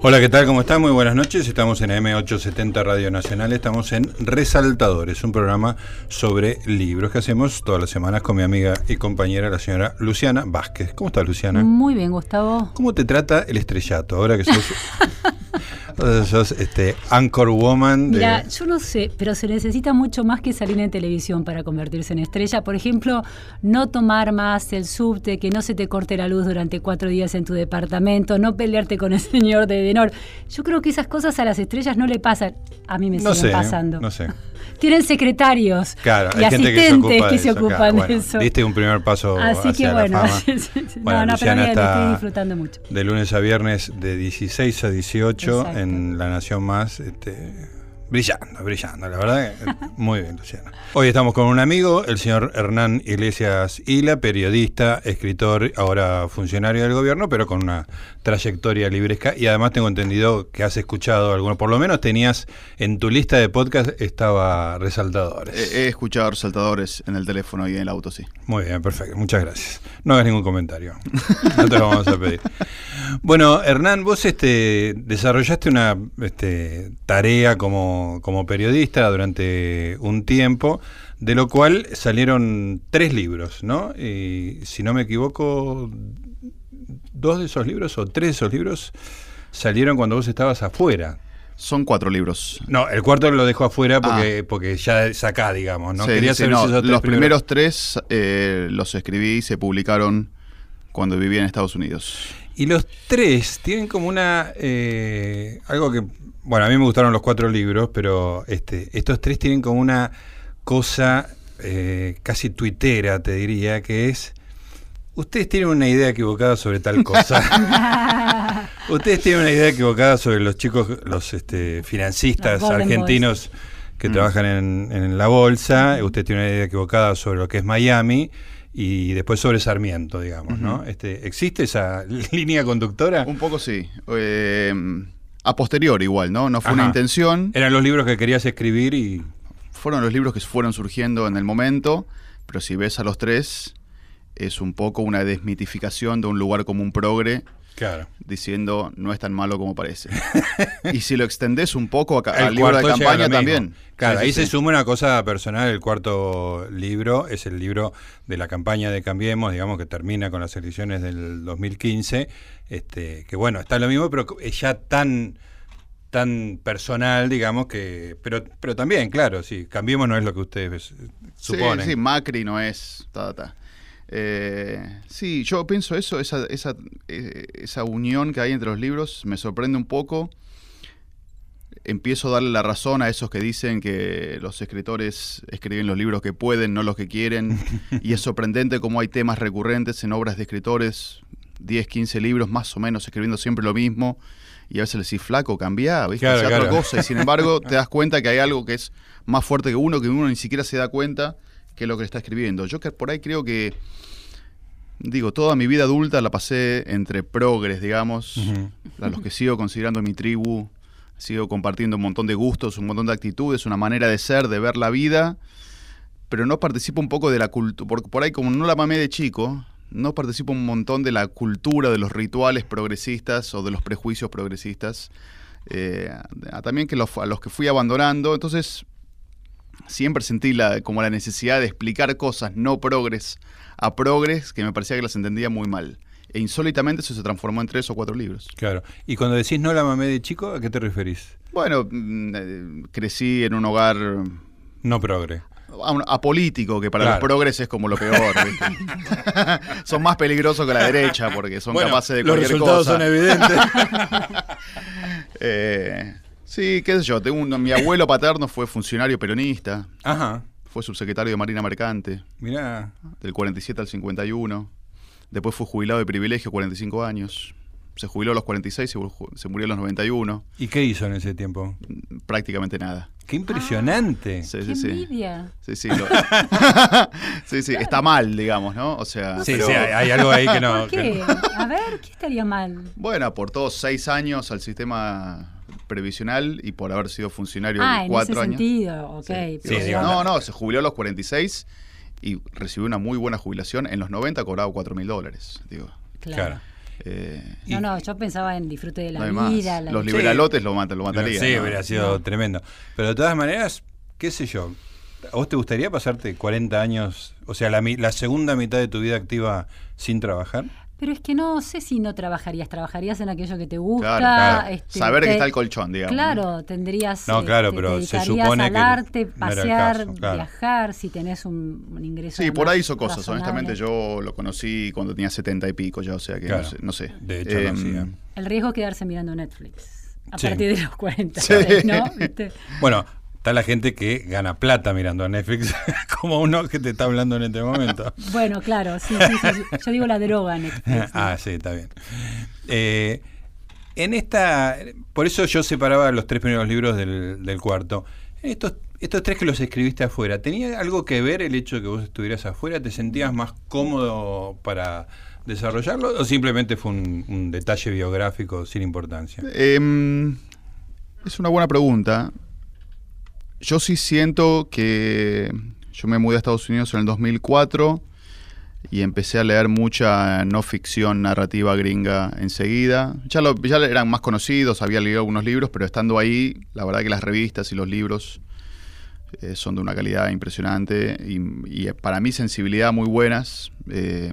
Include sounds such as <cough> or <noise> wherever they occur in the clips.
Hola, ¿qué tal? ¿Cómo están? Muy buenas noches. Estamos en M870 Radio Nacional. Estamos en Resaltadores, un programa sobre libros que hacemos todas las semanas con mi amiga y compañera, la señora Luciana Vázquez. ¿Cómo estás, Luciana? Muy bien, Gustavo. ¿Cómo te trata el estrellato ahora que sos <laughs> sos este, Anchor Woman. Mira, yo no sé, pero se necesita mucho más que salir en televisión para convertirse en estrella. Por ejemplo, no tomar más el subte, que no se te corte la luz durante cuatro días en tu departamento, no pelearte con el <laughs> señor de Denor. Yo creo que esas cosas a las estrellas no le pasan. A mí me no siguen sé, pasando. No sé. Tienen secretarios claro, y hay gente asistentes que se ocupa, de, eso, ocupan bueno, de eso. Diste un primer paso Así hacia que bueno, la fama. <laughs> Bueno, no, no, Luciana pero bien, está estoy disfrutando mucho. De lunes a viernes de 16 a 18 Exacto. en La Nación Más. Este, brillando, brillando, la verdad. que, Muy bien, Luciana. Hoy estamos con un amigo, el señor Hernán Iglesias Hila, periodista, escritor, ahora funcionario del gobierno, pero con una trayectoria libresca. Y además tengo entendido que has escuchado algunos, por lo menos tenías en tu lista de podcast, estaba Resaltadores. He, he escuchado resaltadores en el teléfono y en el auto, sí. Muy bien, perfecto. Muchas gracias. No hagas ningún comentario. No te lo vamos a pedir. Bueno, Hernán, vos este, desarrollaste una este, tarea como, como periodista durante un tiempo, de lo cual salieron tres libros, ¿no? Y si no me equivoco, dos de esos libros o tres de esos libros salieron cuando vos estabas afuera. Son cuatro libros. No, el cuarto lo dejo afuera porque, porque ya es acá, digamos, ¿no? Sí, Quería sí, saber no, si esos tres los primeros tres eh, los escribí y se publicaron cuando vivía en Estados Unidos. Y los tres tienen como una. eh, algo que. Bueno, a mí me gustaron los cuatro libros, pero este, estos tres tienen como una cosa eh, casi tuitera, te diría, que es. Ustedes tienen una idea equivocada sobre tal cosa. <laughs> Ustedes tienen una idea equivocada sobre los chicos, los este, financistas Los argentinos que Mm. trabajan en, en la bolsa. Usted tiene una idea equivocada sobre lo que es Miami y después sobre Sarmiento, digamos, ¿no? Este, ¿Existe esa <laughs> línea conductora? Un poco sí. Eh, a posterior igual, ¿no? No fue una intención. Eran los libros que querías escribir y. Fueron los libros que fueron surgiendo en el momento, pero si ves a los tres, es un poco una desmitificación de un lugar como un progre, Claro. diciendo no es tan malo como parece. <laughs> y si lo extendés un poco a al libro de campaña también. Claro, Sí, sí, ahí se sí. suma una cosa personal. El cuarto libro es el libro de la campaña de Cambiemos, digamos que termina con las elecciones del 2015. Este, que bueno, está lo mismo, pero es ya tan tan personal, digamos que, pero, pero también, claro, sí, cambiemos no es lo que ustedes eh, suponen. Sí, sí, Macri no es. Ta, ta. Eh, sí, yo pienso eso, esa, esa, eh, esa unión que hay entre los libros me sorprende un poco. Empiezo a darle la razón a esos que dicen que los escritores escriben los libros que pueden, no los que quieren. <laughs> y es sorprendente cómo hay temas recurrentes en obras de escritores, 10, 15 libros más o menos escribiendo siempre lo mismo. Y a veces le decís, flaco, cambia, ¿viste? Claro, otra claro. cosa. Y sin embargo, te das <laughs> cuenta que hay algo que es más fuerte que uno, que uno ni siquiera se da cuenta que es lo que está escribiendo. Yo que por ahí creo que, digo, toda mi vida adulta la pasé entre progres, digamos, a los que sigo considerando mi tribu, sigo compartiendo un montón de gustos, un montón de actitudes, una manera de ser, de ver la vida, pero no participo un poco de la cultura, porque por ahí como no la mamé de chico, no participo un montón de la cultura, de los rituales progresistas o de los prejuicios progresistas, eh, a- también que los, a los que fui abandonando, entonces siempre sentí la, como la necesidad de explicar cosas no progres a progres que me parecía que las entendía muy mal. E insólitamente eso se transformó en tres o cuatro libros. Claro. Y cuando decís no la mamé de chico, ¿a qué te referís? Bueno, mm, eh, crecí en un hogar No progre. a- apolítico, que para Claro. los progres es como lo peor. <laughs> son más peligrosos que la derecha porque son Bueno, capaces de los cualquier resultados cosa. son evidentes. <laughs> Eh, sí, qué sé yo. Tengo un- mi abuelo paterno fue funcionario peronista, Ajá. fue subsecretario de Marina Mercante Mirá. del 47 al 51. Después fue jubilado de privilegio, 45 años. Se jubiló a los 46 y se murió a los 91. ¿Y qué hizo en ese tiempo? Prácticamente nada. Qué impresionante. Sí, ¡Qué sí, sí. envidia! Sí, sí, lo- <laughs> sí, sí, está mal, digamos, ¿no? O sea, Sí, pero- sí, hay, hay algo ahí que no. ¿Por que qué? no- A ver, ¿qué estaría mal? bueno, aportó seis años al sistema previsional y por haber sido funcionario Ah, en cuatro ese años. sentido, ok. Sí, Sí, pero- digamos. no, no, se jubiló a los 46 y recibió una muy buena jubilación. En los 90 cobraba 4 mil dólares, digo. Claro. Eh, No, no, yo pensaba en disfrute de la vida. la- Los Sí. liberalotes lo, matan, lo matarían. Sí, ¿no? hubiera sido tremendo. Pero de todas maneras, qué sé yo, ¿a vos te gustaría pasarte 40 años, o sea, la segunda mitad de tu vida activa sin trabajar? Pero es que no sé si no trabajarías, trabajarías en aquello que te gusta. Claro, claro. este, Saber que te- está el colchón, digamos. Claro, tendrías. No, claro, este, pero te se supone al que arte, no pasear, caso, claro. viajar, si tenés un, un ingreso. Sí, por ahí hizo cosas. razonable. Honestamente, yo lo conocí cuando tenía 70 y pico ya, o sea que Claro. no sé. no sé. De hecho, lo Em, hacía. El riesgo es quedarse mirando Netflix a Sí. partir de los 40, Sí. ¿no? ¿Viste? Bueno, está la gente que gana plata mirando a Netflix, <laughs> como uno que te está hablando en este momento. <laughs> Bueno, claro, sí, sí. Yo digo la droga Netflix. ¿no? ah, sí, está bien. Eh, en esta, por eso yo separaba los tres primeros libros del, del cuarto. Estos, estos tres que los escribiste afuera, ¿tenía algo que ver el hecho de que vos estuvieras afuera? ¿Te sentías más cómodo para desarrollarlo o simplemente fue un, un detalle biográfico sin importancia? Em, es una buena pregunta. Yo sí siento que yo me mudé a Estados Unidos en el 2004 y empecé a leer mucha no ficción narrativa gringa enseguida. Ya, lo- ya eran más conocidos, había leído algunos libros, pero estando ahí, la verdad que las revistas y los libros eh, son de una calidad impresionante y, y para mí sensibilidad muy buenas. Eh,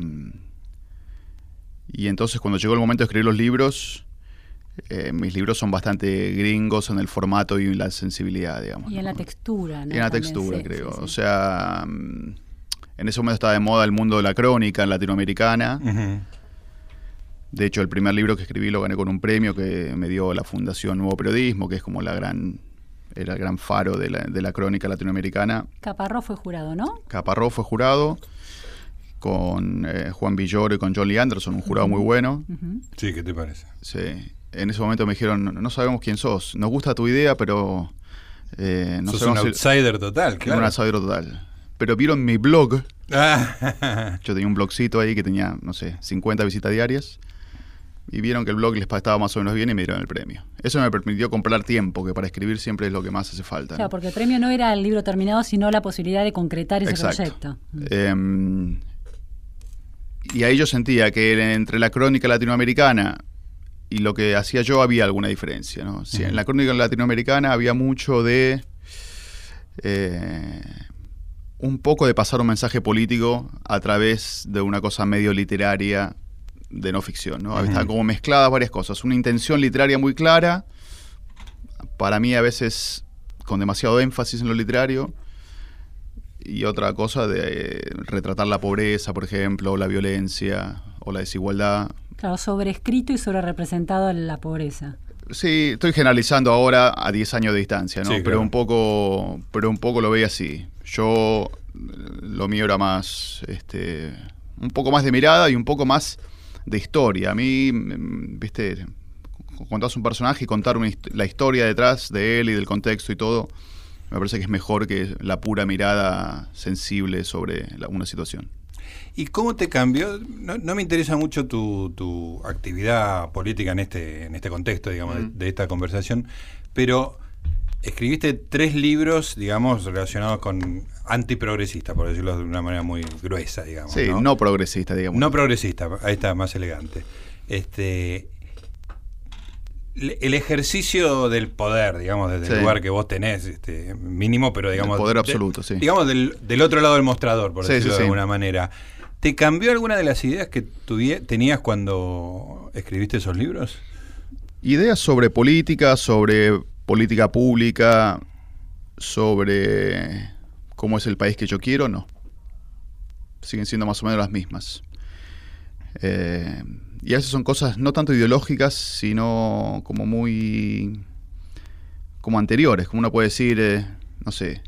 y entonces cuando llegó el momento de escribir los libros, eh, mis libros son bastante gringos en el formato y la sensibilidad, digamos. Y en ¿no? la textura, ¿no? Y en la También, textura, sí, creo. sí, sí. O sea, mm, en ese momento estaba de moda el mundo de la crónica latinoamericana. De hecho, el primer libro que escribí lo gané con un premio que me dio la Fundación Nuevo Periodismo, que es como la gran, era el gran faro de la, de la crónica latinoamericana. Caparrós fue jurado, ¿no? Caparrós fue jurado con eh, Juan Villoro y con John Lee Anderson, un jurado muy bueno. Sí, ¿qué te parece? Sí. En ese momento me dijeron, "No- sabemos quién sos, nos gusta tu idea, pero eh, no Sos un si- outsider total, claro. un outsider total. Pero vieron mi blog, Ah, yo tenía un blogcito ahí que tenía, no sé, 50 visitas diarias. Y vieron que el blog les estaba más o menos bien y me dieron el premio. Eso me permitió comprar tiempo, que para escribir siempre es lo que más hace falta. Claro, ¿no? porque el premio no era el libro terminado, sino la posibilidad de concretar ese Exacto. proyecto. Em, y ahí yo sentía que entre la crónica latinoamericana y lo que hacía yo había alguna diferencia. ¿no? Si En la crónica latinoamericana había mucho de eh, un poco de pasar un mensaje político a través de una cosa medio literaria de no ficción. ¿no? Ujú. Estaban como mezcladas varias cosas. Una intención literaria muy clara, para mí a veces con demasiado énfasis en lo literario, y otra cosa de retratar la pobreza, por ejemplo, o la violencia, o la desigualdad. Claro, sobrescrito y sobre representado en la pobreza. Sí, estoy generalizando ahora a 10 años de distancia, ¿no? Sí, pero claro. un poco, pero un poco lo veía así. Yo lo mío era más, este, un poco más de mirada y un poco más de historia. A mí, mm, viste, contás un personaje y contar una la historia detrás de él y del contexto y todo, me parece que es mejor que la pura mirada sensible sobre la- una situación. ¿Y cómo te cambió? No, no me interesa mucho tu, tu actividad política en este, en este contexto, digamos, de- esta conversación, pero escribiste tres libros, digamos, relacionados con antiprogresista, por decirlo de una manera muy gruesa, digamos. Sí, ¿no? no, progresista, digamos. No progresista, ahí está, más elegante. Este, el ejercicio del poder, digamos, desde Sí. el lugar que vos tenés, este, mínimo, pero digamos... poder de- absoluto, sí. Digamos, del, del otro lado del mostrador, por Sí, decirlo de alguna manera. ¿Te cambió alguna de las ideas que tenías cuando escribiste esos libros? Ideas sobre política, sobre política pública, sobre cómo es el país que yo quiero, no. Siguen siendo más o menos las mismas. Eh, y a veces son cosas no tanto ideológicas, sino como muy... como anteriores, como uno puede decir, eh, no sé,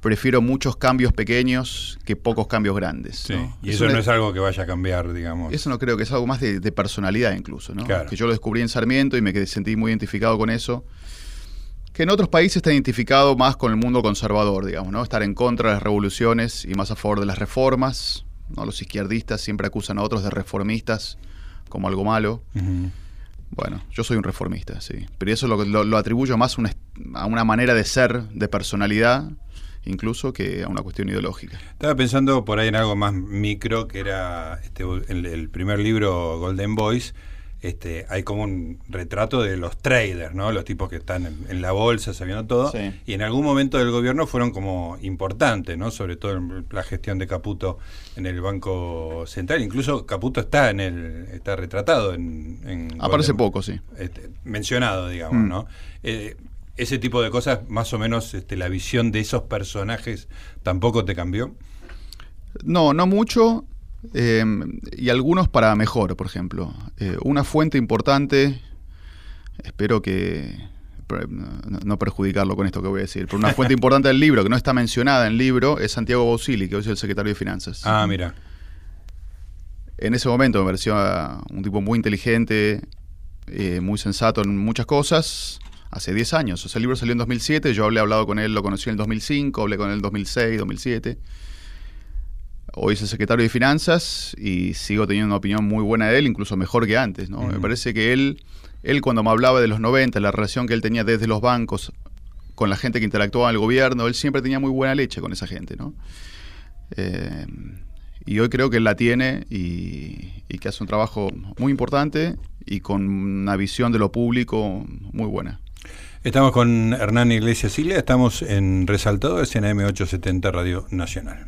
prefiero muchos cambios pequeños que pocos cambios grandes. ¿no? Y Es eso no es algo que vaya a cambiar, digamos. eso no creo que es algo más de, de personalidad incluso, ¿no? Claro. Que yo lo descubrí en Sarmiento y me quedé, sentí muy identificado con eso. Que en otros países está identificado más con el mundo conservador, digamos, ¿no? Estar en contra de las revoluciones y más a favor de las reformas. ¿No? Los izquierdistas siempre acusan a otros de reformistas como algo malo. Bueno, yo soy un reformista, sí. Pero eso lo, lo- lo atribuyo más a una, est- a una manera de ser, de personalidad, incluso que a una cuestión ideológica. Estaba pensando por ahí en algo más micro, que era este, el, el primer libro Golden Voice este, hay como un retrato de los traders, ¿no? Los tipos que están en, la bolsa sabiendo todo. Y en algún momento del gobierno fueron como importantes, ¿no? Sobre todo la gestión de Caputo en el Banco Central. Incluso Caputo está en el, está retratado en. Aparece poco, sí. Este, mencionado, digamos, mm. ¿no? Eh, ese tipo de cosas, más o menos, este, la visión de esos personajes tampoco te cambió. No, no mucho. Em, y algunos para mejor, por ejemplo. Eh, una fuente importante, espero que no, perjudicarlo con esto que voy a decir, pero una fuente <laughs> importante del libro, que no está mencionada en el libro, es Santiago Bausili, que hoy es el secretario de Finanzas. Ah, mira. En ese momento me pareció un tipo muy inteligente, eh, muy sensato en muchas cosas. Hace 10 años. O sea, el libro salió en 2007, yo hablé hablado con él, lo conocí en el 2005, hablé con él en el 2006, 2007. Hoy es el secretario de Finanzas y sigo teniendo una opinión muy buena de él, incluso mejor que antes. ¿no? Me parece que él, él cuando me hablaba de los 90, la relación que él tenía desde los bancos con la gente que interactuaba en el gobierno, él siempre tenía muy buena leche con esa gente. ¿no? Eh, y hoy creo que él la tiene y, y, que hace un trabajo muy importante y con una visión de lo público muy buena. Estamos con Hernán Iglesias Silva, estamos en Resaltado, es en AM870 Radio Nacional.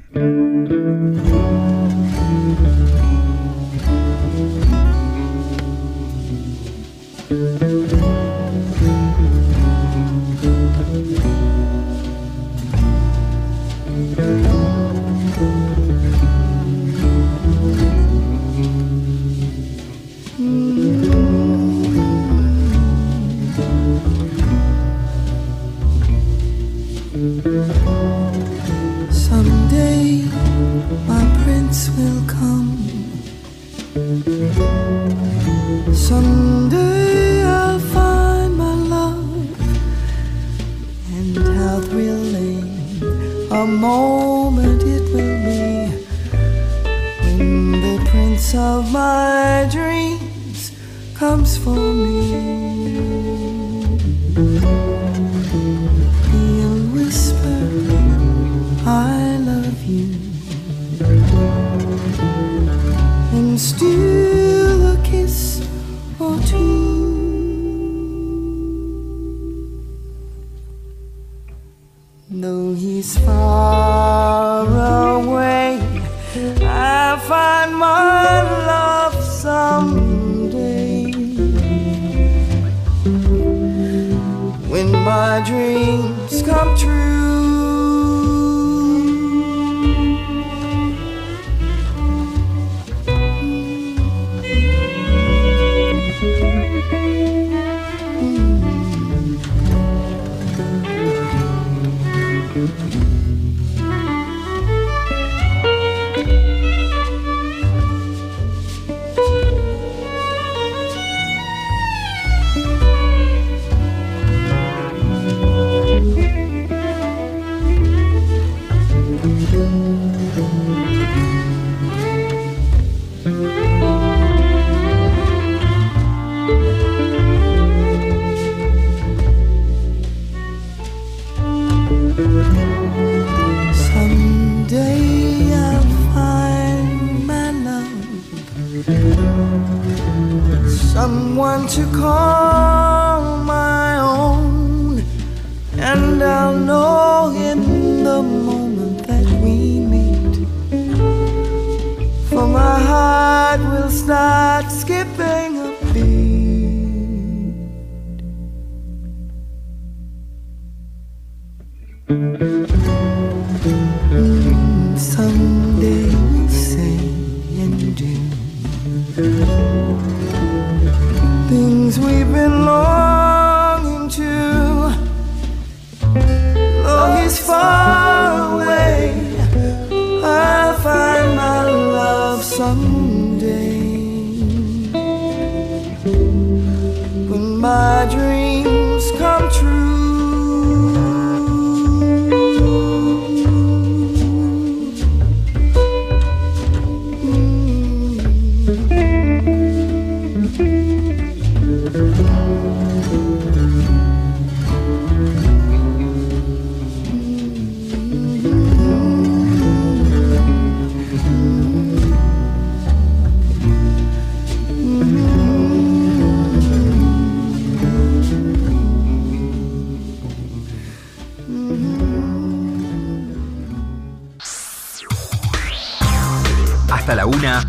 Hasta la una,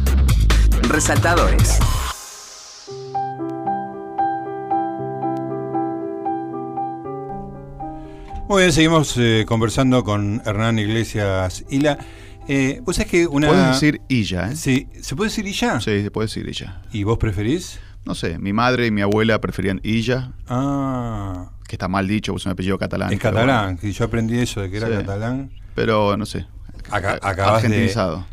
resaltadores. Muy bien, seguimos eh, conversando con Hernán Iglesias Hila. Eh, ¿Vos sabés que una. Puedes decir Illa, ¿eh? Sí, ¿se puede decir Illa? Sí, se puede decir Illa. ¿Y vos preferís? No sé, mi madre y mi abuela preferían Illa, Ah. que está mal dicho, porque es un apellido catalán. En catalán, bueno. que yo aprendí eso de que era Sí. catalán. Pero no sé. Aca- acabas, de,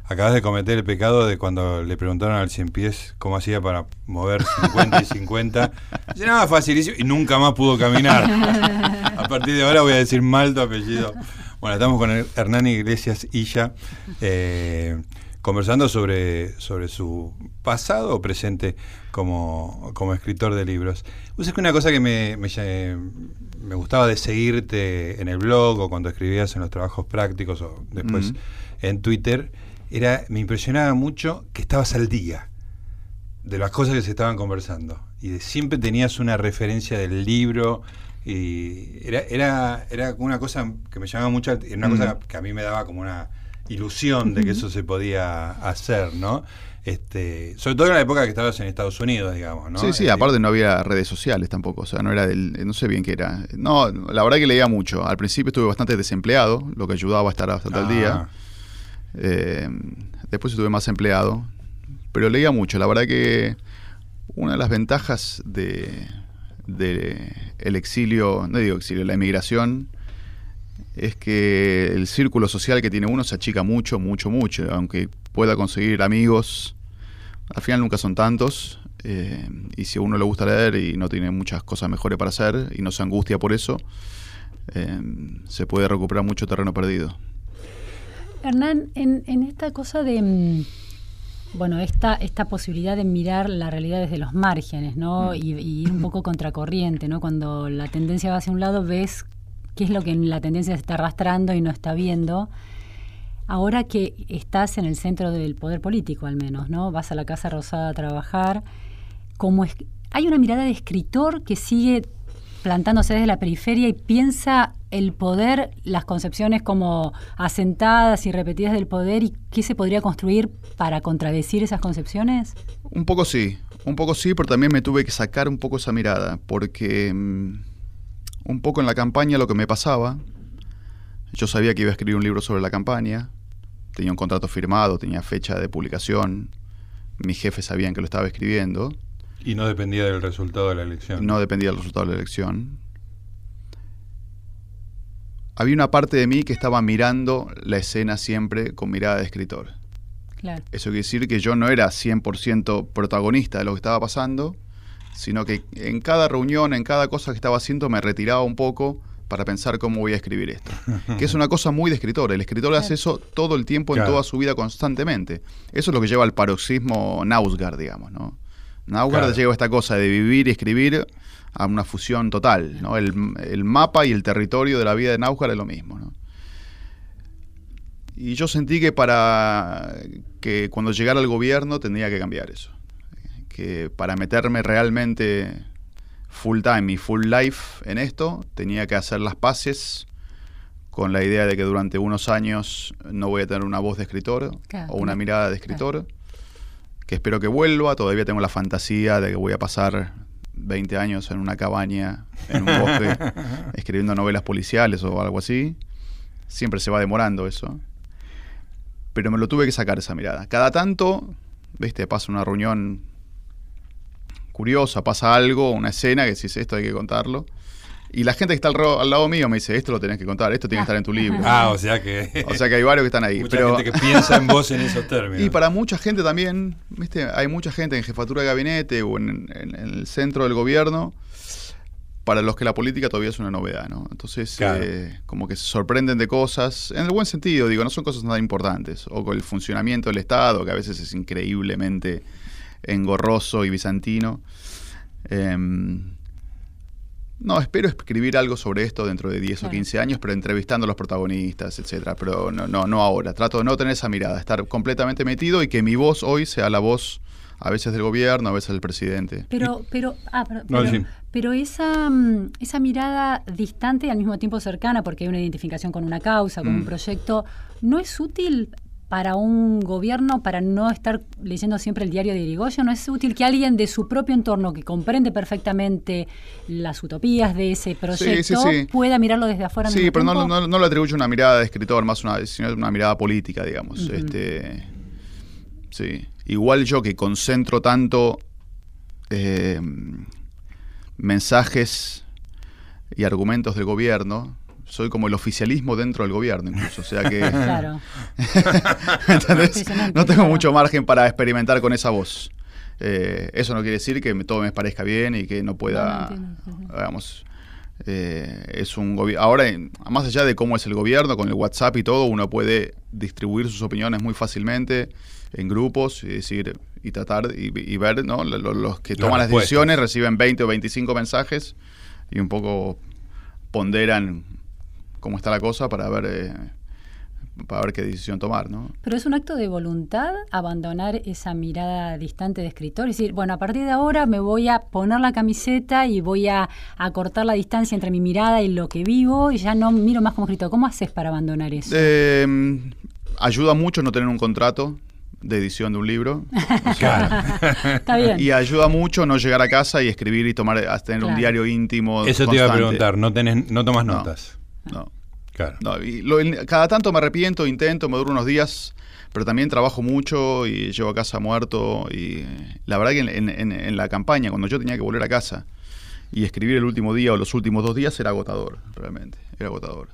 acabas de cometer el pecado de cuando le preguntaron al cien pies cómo hacía para mover 50 y 50. <laughs> Dice, no, facilísimo. Y nunca más pudo caminar. <laughs> A partir de ahora voy a decir mal tu apellido. Bueno, estamos con Hernán Iglesias Illa, eh, conversando sobre, sobre su pasado o presente como, como escritor de libros. Vos es que una cosa que me, me, me gustaba de seguirte en el blog o cuando escribías en los trabajos prácticos o después en Twitter, era, me impresionaba mucho que estabas al día de las cosas que se estaban conversando. Y de- siempre tenías una referencia del libro. Y era, era, era una cosa que me llamaba mucho, era una cosa que a mí me daba como una ilusión de que eso se podía hacer, ¿no? Este, sobre todo en la época que estabas en Estados Unidos, digamos, ¿no? Sí, sí, Este, aparte no había redes sociales tampoco, o sea, no era del, no sé bien qué era. No, la verdad que leía mucho. Al principio estuve bastante desempleado, lo que ayudaba a estar bastante al día. ah, Eh, después estuve más empleado, pero leía mucho. La verdad que una de las ventajas de, de el exilio, no digo exilio, la emigración, es que el círculo social que tiene uno se achica mucho, mucho, mucho. Aunque pueda conseguir amigos, al final nunca son tantos. eh, y si a uno le gusta leer y no tiene muchas cosas mejores para hacer y no se angustia por eso, eh, se puede recuperar mucho terreno perdido. Hernán, en, en esta cosa de, mm, bueno, esta, esta posibilidad de mirar la realidad desde los márgenes, ¿no? Y, y ir un poco contracorriente, ¿no? Cuando la tendencia va hacia un lado, ves qué es lo que la tendencia se está arrastrando y no está viendo. Ahora que estás en el centro del poder político, al menos, ¿no? Vas a la Casa Rosada a trabajar, como hay una mirada de escritor que sigue plantándose desde la periferia y piensa el poder, las concepciones como asentadas y repetidas del poder y qué se podría construir para contradecir esas concepciones? Un poco sí, un poco sí, pero también me tuve que sacar un poco esa mirada, porque mm, un poco en la campaña lo que me pasaba, yo sabía que iba a escribir un libro sobre la campaña, tenía un contrato firmado, tenía fecha de publicación, mis jefes sabían que lo estaba escribiendo, y no dependía del resultado de la elección. no dependía del resultado de la elección. Había una parte de mí que estaba mirando la escena siempre con mirada de escritor. Claro. Eso quiere decir que yo no era 100% protagonista de lo que estaba pasando, sino que en cada reunión, en cada cosa que estaba haciendo, me retiraba un poco para pensar cómo voy a escribir esto. <laughs> que es una cosa muy de escritor. El escritor Claro. hace eso todo el tiempo, en toda su vida, constantemente. Eso es lo que lleva al paroxismo Nausgard, digamos, ¿no? Nausgard Claro. lleva a esta cosa de vivir y escribir a una fusión total, ¿no? El, el mapa y el territorio de la vida de Nausgard es lo mismo, ¿no? Y yo sentí que para que cuando llegara al gobierno tendría que cambiar eso. Que para meterme realmente full time y full life en esto, tenía que hacer las paces con la idea de que durante unos años no voy a tener una voz de escritor Claro, o una mirada de escritor, que espero que vuelva, todavía tengo la fantasía de que voy a pasar 20 años en una cabaña, en un bosque, <laughs> escribiendo novelas policiales o algo así. Siempre se va demorando eso. Pero me lo tuve que sacar esa mirada. Cada tanto, viste, pasa una reunión curiosa, pasa algo, una escena que decís, esto hay que contarlo. Y la gente que está al, al lado mío me dice, esto lo tenés que contar, esto tiene que estar en tu libro. <laughs> Ah, o sea que. O sea que hay varios que están ahí. mucha pero, gente que piensa en vos en esos términos. y para mucha gente también, viste, hay mucha gente en jefatura de gabinete o en, en- en el centro del gobierno para los que la política todavía es una novedad, ¿no? Entonces, Claro. eh, como que se sorprenden de cosas, en el buen sentido, digo, no son cosas nada importantes, o con el funcionamiento del Estado, que a veces es increíblemente engorroso y bizantino. Em, no, espero escribir algo sobre esto dentro de 10 Claro. o 15 años, pero entrevistando a los protagonistas, etcétera. Pero no, no, no ahora. Trato de no tener esa mirada, estar completamente metido y que mi voz hoy sea la voz a veces del gobierno, a veces del presidente. Pero, pero, ah, pero, No, pero, sí. pero esa, mm, esa mirada distante y al mismo tiempo cercana, porque hay una identificación con una causa, con un Mm. proyecto, ¿no es útil para un gobierno, para no estar leyendo siempre el diario de Irigoyen? ¿No es útil que alguien de su propio entorno, que comprende perfectamente las utopías de ese proyecto, pueda mirarlo desde afuera? Sí, pero no, no, no, le atribuyo una mirada de escritor, más una, sino una mirada política, digamos. este, sí. Igual yo que concentro tanto eh, mensajes y argumentos del gobierno, soy como el oficialismo dentro del gobierno incluso, o sea que <laughs> claro. <laughs> no tengo mucho margen para experimentar con esa voz. Eh, eso no quiere decir que todo me parezca bien y que no pueda, digamos, eh, es un ahora más allá de cómo es el gobierno con el WhatsApp y todo, uno puede distribuir sus opiniones muy fácilmente en grupos y decir y tratar y, ver, ¿no? Los, que toman las decisiones reciben 20 o 25 mensajes y un poco ponderan cómo está la cosa para ver eh, para ver qué decisión tomar, ¿no? Pero es un acto de voluntad abandonar esa mirada distante de escritor, es decir, bueno, a partir de ahora me voy a poner la camiseta y voy a, cortar la distancia entre mi mirada y lo que vivo y ya no miro más como escritor. ¿Cómo haces para abandonar eso? Eh, ayuda mucho no tener un contrato de edición de un libro. <laughs> Está bien. Y ayuda mucho no llegar a casa y escribir y tomar, tener un diario íntimo. Eso te iba a preguntar, no, tenés, no tomas notas. No. Claro. cada tanto me arrepiento, intento, me duro unos días, pero también trabajo mucho y llevo a casa muerto. Y la verdad que en, la campaña, cuando yo tenía que volver a casa y escribir el último día o los últimos dos días, era agotador, realmente. Era agotador.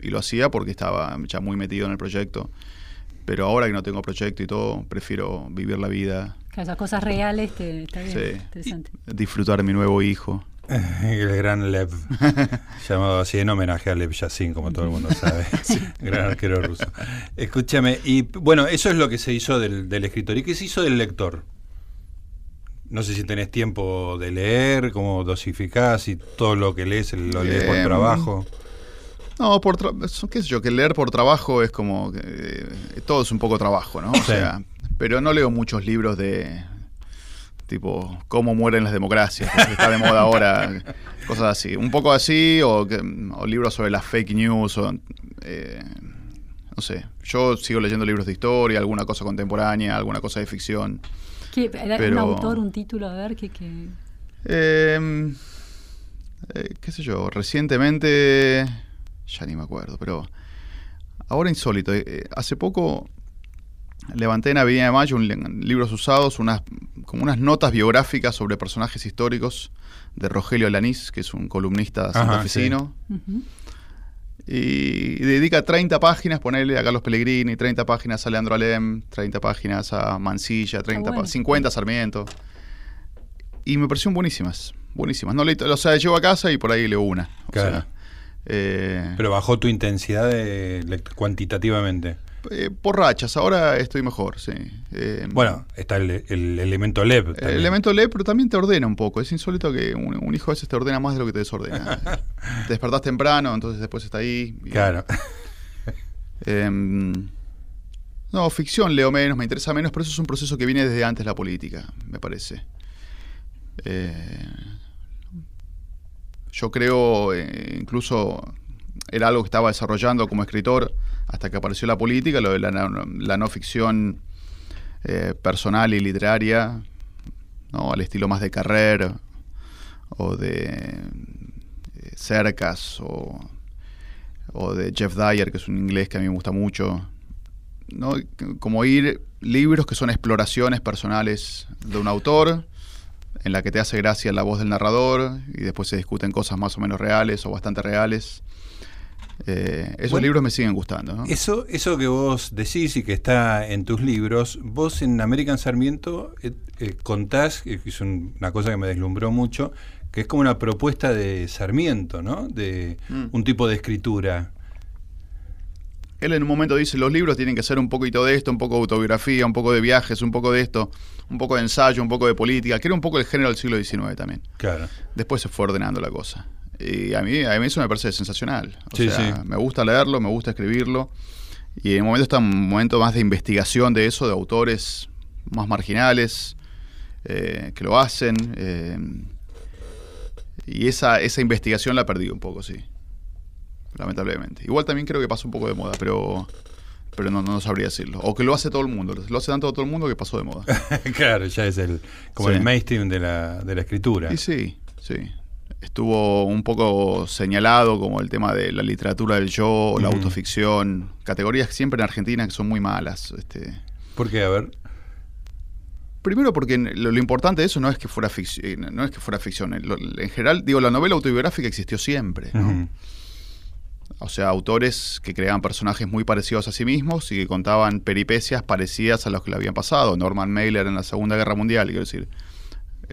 Y lo hacía porque estaba ya muy metido en el proyecto. Pero ahora que no tengo proyecto y todo, prefiero vivir la vida. Esas cosas reales, te, está bien. Sí. Interesante. Disfrutar de mi nuevo hijo. <laughs> El gran Lev, <laughs> llamado así en homenaje a Lev Yassin, como todo el mundo <laughs> sabe, gran arquero ruso. Escúchame, y bueno, eso es lo que se hizo del, escritor. ¿Y qué se hizo del lector? No sé si tenés tiempo de leer, cómo dosificás y todo lo que lees lo lees por trabajo. No, por qué sé yo, que leer por trabajo es como eh, todo es un poco trabajo, ¿no? O sea, pero no leo muchos libros de tipo cómo mueren las democracias, que está de moda ahora, cosas así. Un poco así, o, libros sobre las fake news, o, eh, no sé. Yo sigo leyendo libros de historia, alguna cosa contemporánea, alguna cosa de ficción. ¿Qué, ¿Un autor, un título? A ver, ¿qué...? Em, eh, qué sé yo, recientemente, ya ni me acuerdo, pero ahora insólito. Eh, hace poco levanté en Avenida de Mayo un, libros usados, unas, como unas notas biográficas sobre personajes históricos de Rogelio Lanís, que es un columnista santafesino. y, dedica 30 páginas, ponerle a Carlos Pellegrini, 30 páginas a Leandro Alem, 30 páginas a Mansilla, 30 50 a Sarmiento. Y me parecieron buenísimas, buenísimas. No o sea, llevo a casa y por ahí leo una. Eh, Pero bajó tu intensidad cuantitativamente. Eh, por rachas, ahora estoy mejor, sí. Eh, bueno, está el, elemento LEP. El elemento LEP, pero también te ordena un poco. Es insólito que un, hijo a veces te ordena más de lo que te desordena. <laughs> te despertás temprano, entonces después está ahí. claro. <laughs> Em, no, ficción leo menos, me interesa menos, pero eso es un proceso que viene desde antes la política, me parece. Eh, yo creo, incluso era algo que estaba desarrollando como escritor hasta que apareció la política, lo de la, no ficción eh, personal y literaria, ¿no? al estilo más de Carrer o de eh, Cercas o, o, de Jeff Dyer, que es un inglés que a mí me gusta mucho. ¿no? Como ir libros que son exploraciones personales de un autor en la que te hace gracia la voz del narrador y después se discuten cosas más o menos reales o bastante reales. Eh, esos libros me siguen gustando. Eso, eso que vos decís y que está en tus libros, vos en American Sarmiento eh, eh, contás, que es una cosa que me deslumbró mucho, que es como una propuesta de Sarmiento, ¿no? De mm. un tipo de escritura. Él en un momento dice, los libros tienen que ser un poquito de esto, un poco de autobiografía, un poco de viajes, un poco de esto, un poco de ensayo, un poco de política, que era un poco el género del siglo XIX también. Claro. Después se fue ordenando la cosa. Y a mí, a mí eso me parece sensacional. O sea, me gusta leerlo, me gusta escribirlo. Y en el momento está un momento más de investigación de eso, de autores más marginales eh, que lo hacen. Eh, y esa, esa investigación la perdido un poco, sí. Lamentablemente. Igual también creo que pasa un poco de moda, pero pero no, no sabría decirlo. O que lo hace todo el mundo. Lo hace tanto todo el mundo que pasó de moda. <laughs> claro, ya es el como Sí. el mainstream de la, de la escritura. Y sí, sí. Estuvo un poco señalado como el tema de la literatura del yo, la autoficción, categorías siempre en Argentina que son muy malas. Este. ¿Por qué? A ver. Primero porque lo, lo importante de eso no es que fuera ficción, no es que fuera ficción. En, general, digo, la novela autobiográfica existió siempre, ¿no? O sea, autores que creaban personajes muy parecidos a sí mismos y que contaban peripecias parecidas a los que le habían pasado. Norman Mailer en la Segunda Guerra Mundial, quiero decir,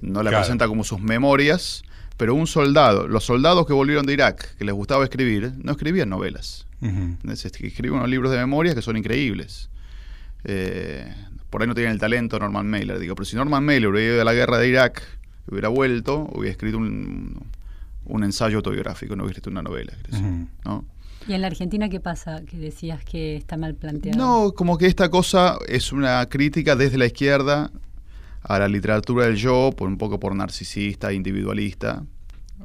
no la Claro. presenta como sus memorias, pero un soldado, los soldados que volvieron de Irak, que les gustaba escribir, no escribían novelas. Ujú. ¿entendés? Es que Escriben unos libros de memorias que son increíbles. Eh, por ahí no tienen el talento Norman Mailer, digo, pero si Norman Mailer hubiera ido a la guerra de Irak, hubiera vuelto, hubiera escrito un, un ensayo autobiográfico, no hubiera escrito una novela. ¿no? ¿Y en la Argentina qué pasa? Que decías que está mal planteado. No, como que esta cosa es una crítica desde la izquierda a la literatura del yo, por un poco por narcisista, individualista.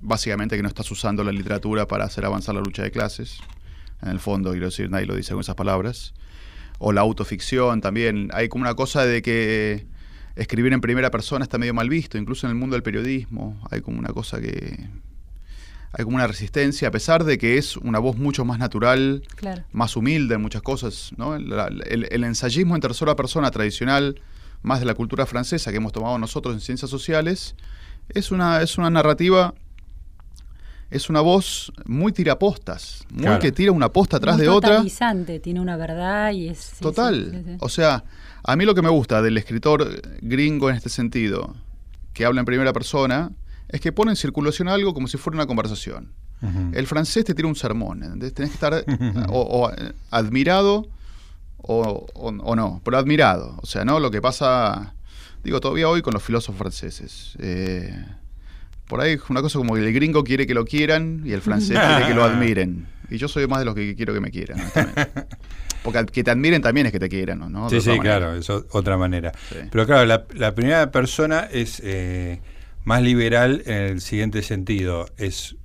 Básicamente que no estás usando la literatura para hacer avanzar la lucha de clases. En el fondo, quiero decir, nadie lo dice con esas palabras. O la autoficción también. Hay como una cosa de que escribir en primera persona está medio mal visto, incluso en el mundo del periodismo. Hay como una cosa que... Hay como una resistencia, a pesar de que es una voz mucho más natural, Claro. más humilde en muchas cosas, ¿no? El, el ensayismo en tercera persona tradicional, más de la cultura francesa que hemos tomado nosotros en ciencias sociales, es una, es una narrativa, es una voz muy tirapostas, muy Claro. que tira una posta atrás Muy de otra. totalizante, tiene una verdad y es... sí, Total. sí, sí, sí. O sea, a mí lo que me gusta del escritor gringo en este sentido, que habla en primera persona, es que pone en circulación algo como si fuera una conversación. El francés te tira un sermón, ¿entendés? Tenés que estar <laughs> o, o, eh, admirado o, o- o no, pero admirado. O sea, ¿no? Lo que pasa, digo, todavía hoy con los filósofos franceses. Eh, por ahí es una cosa como que el gringo quiere que lo quieran y el francés <laughs> quiere que lo admiren. Y yo soy más de los que quiero que me quieran. <laughs> Porque que te admiren también es que te quieran, ¿no? De Sí, sí, manera. claro, es otra manera. Sí. Pero claro, la, la primera persona es eh, más liberal en el siguiente sentido. Es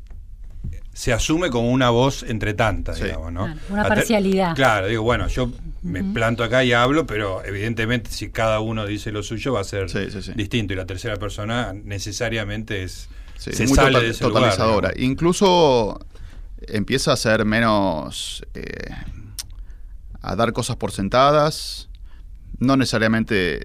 se asume como una voz entre tantas, Sí. digamos, ¿no? Claro, una Hasta- parcialidad. Claro, digo, bueno, yo me planto acá y hablo, pero evidentemente si cada uno dice lo suyo va a ser Sí, sí, sí. distinto y la tercera persona necesariamente es Sí, se muy sale total- de ese lugar, totalizadora. digamos. Incluso empieza a ser menos. eh, a dar cosas por sentadas, no necesariamente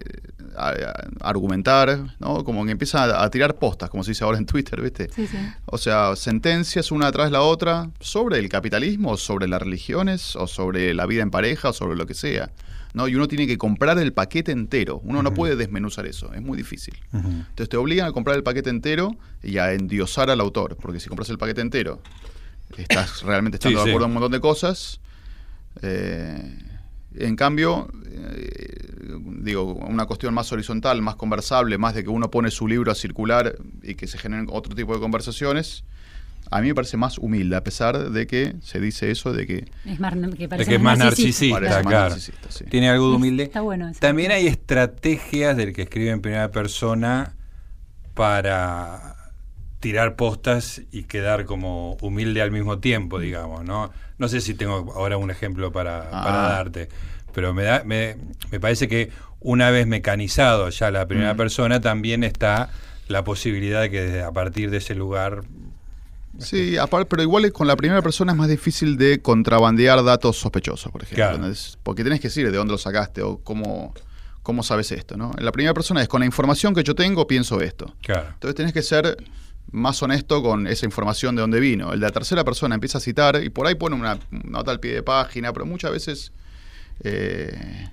a- a- argumentar, ¿no? Como que empieza a, a tirar postas, como se dice ahora en Twitter, ¿viste? Sí, sí. O sea, sentencias una tras la otra sobre el capitalismo, o sobre las religiones, o sobre la vida en pareja, o sobre lo que sea. ¿no? Y uno tiene que comprar el paquete entero. Uno no puede desmenuzar eso, es muy difícil. Entonces te obligan a comprar el paquete entero y a endiosar al autor, porque si compras el paquete entero, estás realmente estando Sí, de sí. acuerdo en un montón de cosas. Eh, en cambio, eh, digo, una cuestión más horizontal, más conversable, más de que uno pone su libro a circular y que se generen otro tipo de conversaciones, a mí me parece más humilde, a pesar de que se dice eso de que Es más, que De que es más narcisista, parece más claro. narcisista, sí. Tiene algo de humilde. está bueno. También hay estrategias del que escribe en primera persona para tirar postas y quedar como humilde al mismo tiempo, digamos, ¿no? No sé si tengo ahora un ejemplo para, para Ah. darte, pero me, da, me, me parece que una vez mecanizado ya la primera Mm. persona, también está la posibilidad de que desde- a partir de ese lugar... Sí, aparte, pero igual con la primera persona es más difícil de contrabandear datos sospechosos, por ejemplo. Porque tenés que decir de dónde lo sacaste o cómo, cómo sabes esto, ¿no? En la primera persona es con la información que yo tengo, pienso esto. Claro. Entonces tenés que ser más honesto con esa información de dónde vino. El de la tercera persona empieza a citar y por ahí pone una nota al pie de página, pero muchas veces eh,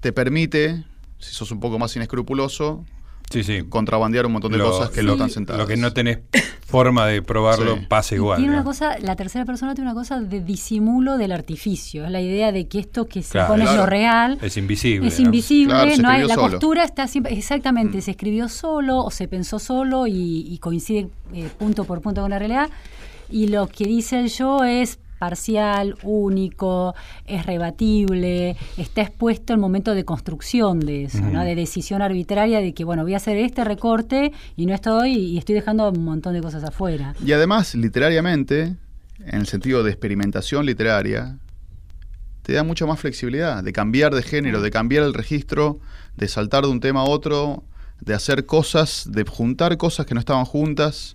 te permite, si sos un poco más inescrupuloso, Sí, sí. contrabandear un montón de Lo- cosas que no lo- están sentadas. Lo que no tenés forma de probarlo Sí. pasa Y igual. tiene una ¿no? cosa, la tercera persona tiene una cosa de disimulo del artificio. Es la idea de que esto que se Claro, pone es claro. lo real. Es invisible. Es ¿no? invisible, Claro, no hay, la solo. postura está siempre, exactamente, Mm. se escribió solo o se pensó solo y, y coincide eh, punto por punto con la realidad. Y lo que dice el yo es parcial, único, es rebatible, está expuesto al momento de construcción de eso, de decisión arbitraria de que, bueno, voy a hacer este recorte y no estoy y estoy dejando un montón de cosas afuera. Y además, literariamente, en el sentido de experimentación literaria, te da mucha más flexibilidad de cambiar de género, de cambiar el registro, de saltar de un tema a otro, de hacer cosas, de juntar cosas que no estaban juntas.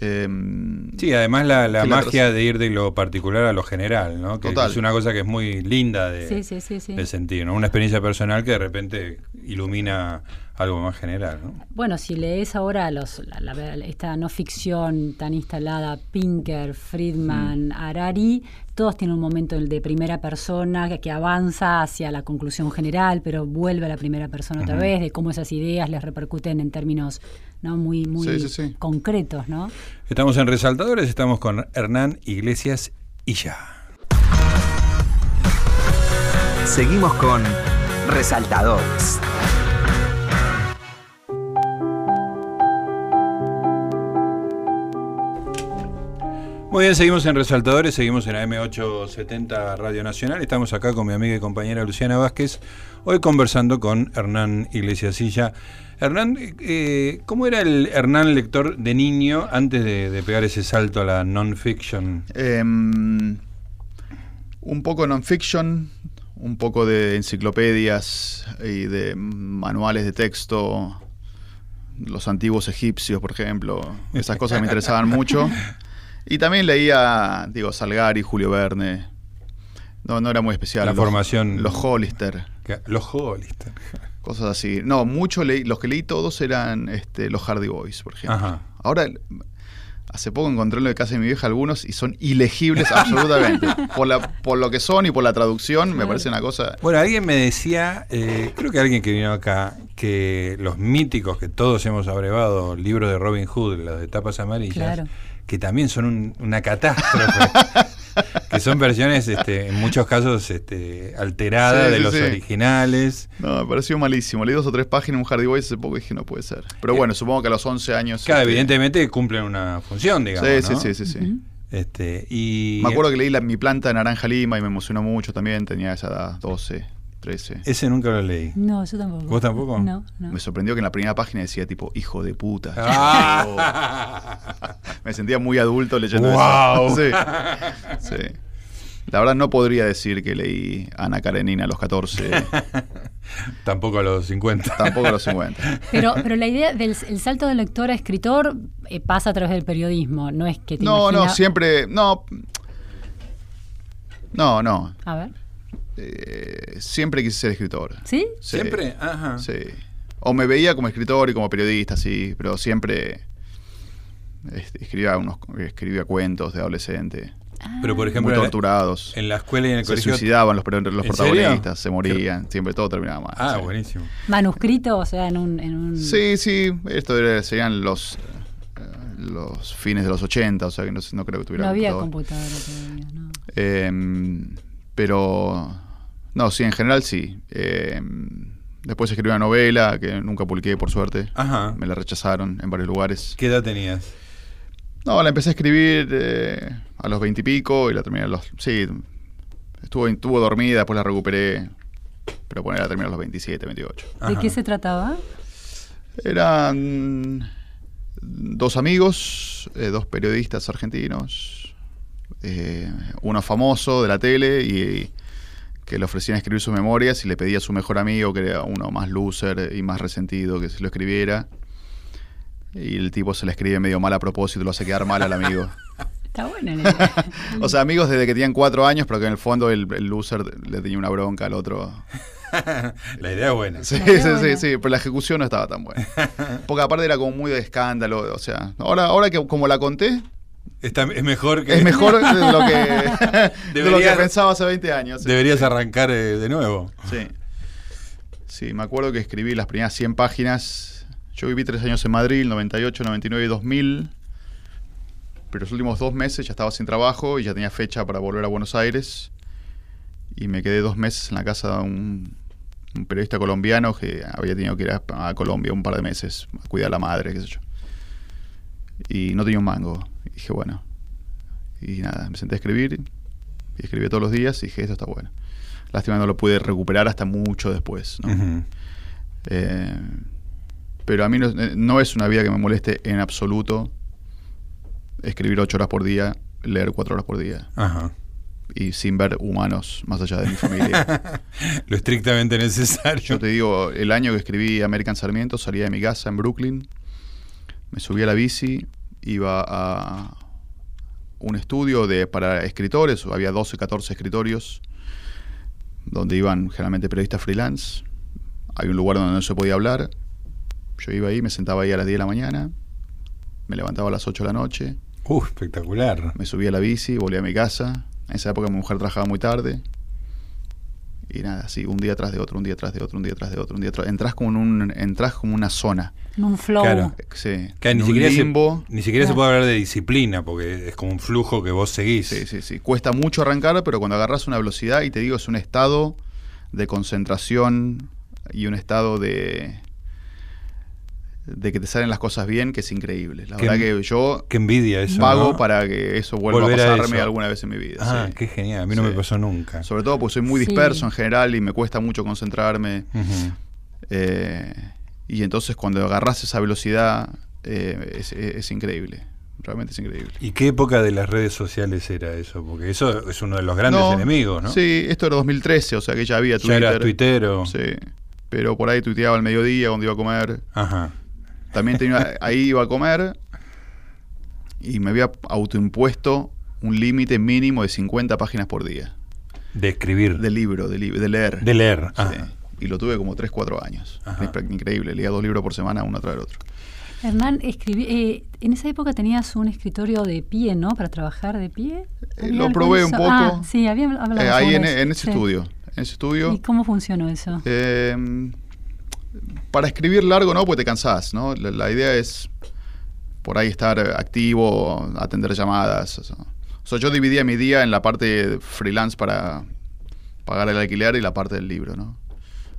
Em, Sí, además la, la magia de ir de lo particular a lo general, ¿no? Que Total. es una cosa que es muy linda de, Sí, sí, sí, sí. de sentir, ¿no? Una experiencia personal que de repente ilumina algo más general, ¿no? Bueno, si lees ahora los, la- la- esta no ficción tan instalada, Pinker, Friedman, Mm. Harari, todos tienen un momento de primera persona que, que avanza hacia la conclusión general, pero vuelve a la primera persona otra vez, de cómo esas ideas les repercuten en términos ¿no? muy, muy Sí, sí, sí. concretos, ¿no? Estamos en Resaltadores, estamos con Hernán Iglesias y ya. Seguimos con Resaltadores. Muy bien, seguimos en Resaltadores, seguimos en AM870 Radio Nacional. Estamos acá con mi amiga y compañera Luciana Vázquez, hoy conversando con Hernán Iglesias Silla. Hernán, eh, ¿cómo era el Hernán lector de niño antes de, de pegar ese salto a la non-fiction? Em, un poco non-fiction, un poco de enciclopedias y de manuales de texto, los antiguos egipcios, por ejemplo. Esas cosas me interesaban <laughs> mucho. Y también leía, digo, Salgari, Julio Verne. No, no era muy especial. La Los- formación- Los Hollister, Los Hollister. Cosas así. No, mucho leí, los que leí todos eran este, los Hardy Boys, por ejemplo. Ajá. Ahora, hace poco encontré en lo de casa de mi vieja algunos y son ilegibles <laughs> absolutamente. Por, la, por lo que son y por la traducción, me parece una cosa. Bueno, alguien me decía, eh, creo que alguien que vino acá, que los míticos que todos hemos abrevado, libros de Robin Hood, los de tapas amarillas, Claro. que también son un- una catástrofe. <laughs> <laughs> que son versiones, este, en muchos casos, este, alteradas Sí, de sí, los sí. originales. No, me pareció malísimo. Leí dos o tres páginas en un Hardy Boys hace poco y dije, no puede ser. Pero bueno, supongo que a los 11 años. Claro, este, evidentemente cumplen una función, digamos. Sí, ¿no? sí, sí, sí. Este, y Me acuerdo que leí la- mi planta de naranja lima y me emocionó mucho también. Tenía esa edad, 12, 13. ese nunca lo leí. No, yo tampoco. ¿Vos tampoco? No, no. Me sorprendió que en la primera página decía tipo, hijo de puta. Ah. <laughs> Me sentía muy adulto leyendo eso. <laughs> Sí. sí. La verdad no podría decir que leí Ana Karenina a los 14, <laughs> Tampoco a los 50. tampoco a los 50. Pero, pero la idea del el salto de lector a escritor eh, pasa a través del periodismo, no es que te No, no, siempre, no. No, no. A ver, Eh, siempre quise ser escritor. ¿sí? Sí, ¿Siempre? Ajá. Sí. O me veía como escritor y como periodista, sí, pero siempre escribía unos escribía cuentos de adolescente, Pero por muy ejemplo, la, torturados. en la escuela y en el se colegio. suicidaban los, los ¿En protagonistas, serio? se morían, siempre todo terminaba mal. Ah, sí. buenísimo. Manuscrito, o sea, en un... En un... Sí, sí, esto era- serían los eh, los fines de los 80, o sea que no, no creo que tuviera No había computadora. todavía, ¿no? Em, pero, no, sí, en general sí. Em, después escribí una novela que nunca publiqué, por suerte. Ajá. Me la rechazaron en varios lugares. ¿Qué edad tenías? No, la empecé a escribir eh, a los 20 y pico y la terminé a los... Sí, estuvo, estuvo dormida, después la recuperé. Pero bueno, la terminé a los 27, 28. ¿De qué se trataba? Eran dos amigos, eh, dos periodistas argentinos, eh, uno famoso de la tele y que le ofrecían escribir sus memorias y le pedía a su mejor amigo, que era uno más loser y más resentido, que se lo escribiera. Y el tipo se le escribe medio mal a propósito, lo hace quedar mal al amigo. <laughs> Está buena <laughs> la idea. O sea, amigos desde que tenían cuatro años, pero que en el fondo el, el loser le tenía una bronca al otro. <laughs> La idea es buena. Sí, sí, sí, sí, pero la ejecución no estaba tan buena. Porque aparte era como muy de escándalo, o sea, ahora, ahora que como la conté, Está- es mejor que. es mejor de lo que, <laughs> de lo que pensaba hace 20 años. sí. Deberías arrancar eh, de nuevo. Sí. Sí, me acuerdo que escribí las primeras 100 páginas. Yo viví tres años en Madrid, 98, 99 y 2000. Pero los últimos dos meses ya estaba sin trabajo y ya tenía fecha para volver a Buenos Aires. Y me quedé dos meses en la casa de un, un periodista colombiano que había tenido que ir a, a Colombia un par de meses a cuidar a la madre, qué sé yo. Y no tenía un mango. Y dije, bueno. Y nada, me senté a escribir. Y escribí todos los días y dije, esto está bueno. Lástima no lo pude recuperar hasta mucho después. ¿no? Eh, pero a mí no, eh, no es una vida que me moleste en absoluto escribir ocho horas por día, leer cuatro horas por día. Ajá. y sin ver humanos más allá de mi familia. <laughs> Lo estrictamente necesario. Yo te digo, el año que escribí American Sarmiento salía de mi casa en Brooklyn, me subí a la bici, iba a un estudio de, para escritores, había 12, 14 escritorios, donde iban generalmente periodistas freelance. Hay un lugar donde no se podía hablar. Yo iba ahí, me sentaba ahí a las 10 de la mañana, me levantaba a las 8 de la noche, Uh, espectacular. me subí a la bici, volví a mi casa. En esa época mi mujer trabajaba muy tarde. Y nada, así, un día tras de otro, un día tras de otro, un día tras de otro, un día tras Entrás como en un, entrás como una zona. En un flow. Claro. Sí, Que en ni un siquiera, limbo. se, ni siquiera se Claro. puede hablar de disciplina, porque es como un flujo que vos seguís. Sí, sí, sí. Cuesta mucho arrancar, pero cuando agarras una velocidad, y te digo, es un estado de concentración y un estado de de que te salen las cosas bien, que es increíble. La Qué- verdad que yo Qué envidia eso. pago ¿no? para que eso vuelva Volver a a pasarme eso. alguna vez en mi vida. Ah, sí. qué genial. A mí no Sí. me pasó nunca. Sobre todo porque soy muy Sí. disperso en general y me cuesta mucho concentrarme. Eh, y entonces cuando agarras esa velocidad eh, es, es- es increíble. Realmente es increíble. ¿Y qué época de las redes sociales era eso? Porque eso es uno de los grandes No, enemigos, ¿no? Sí, esto era 2013, o sea que ya había Ya Twitter. eras tuitero. Sí. Pero por ahí tuiteaba al mediodía cuando iba a comer. Ajá. También tenía, ahí iba a comer y me había autoimpuesto un límite mínimo de 50 páginas por día. De escribir. De libro, de, li- de leer. De leer. Sí. Ah. Y lo tuve como 3, 4 años. Ajá. Increíble. Leía dos libros por semana, uno tras el otro. Hernán, escribí, eh, en esa época tenías un escritorio de pie, ¿no? Para trabajar de pie. Eh, ¿Había lo probé un poco. Ah, sí, había hablado Eh, ahí en, eso. en ese Sí. estudio. En ese estudio. ¿Y cómo funcionó eso? Eh, para escribir largo no, porque te cansás, ¿no? La, la idea es por ahí estar activo, atender llamadas. O sea, O sea, yo dividía mi día en la parte freelance para pagar el alquiler y la parte del libro, ¿no?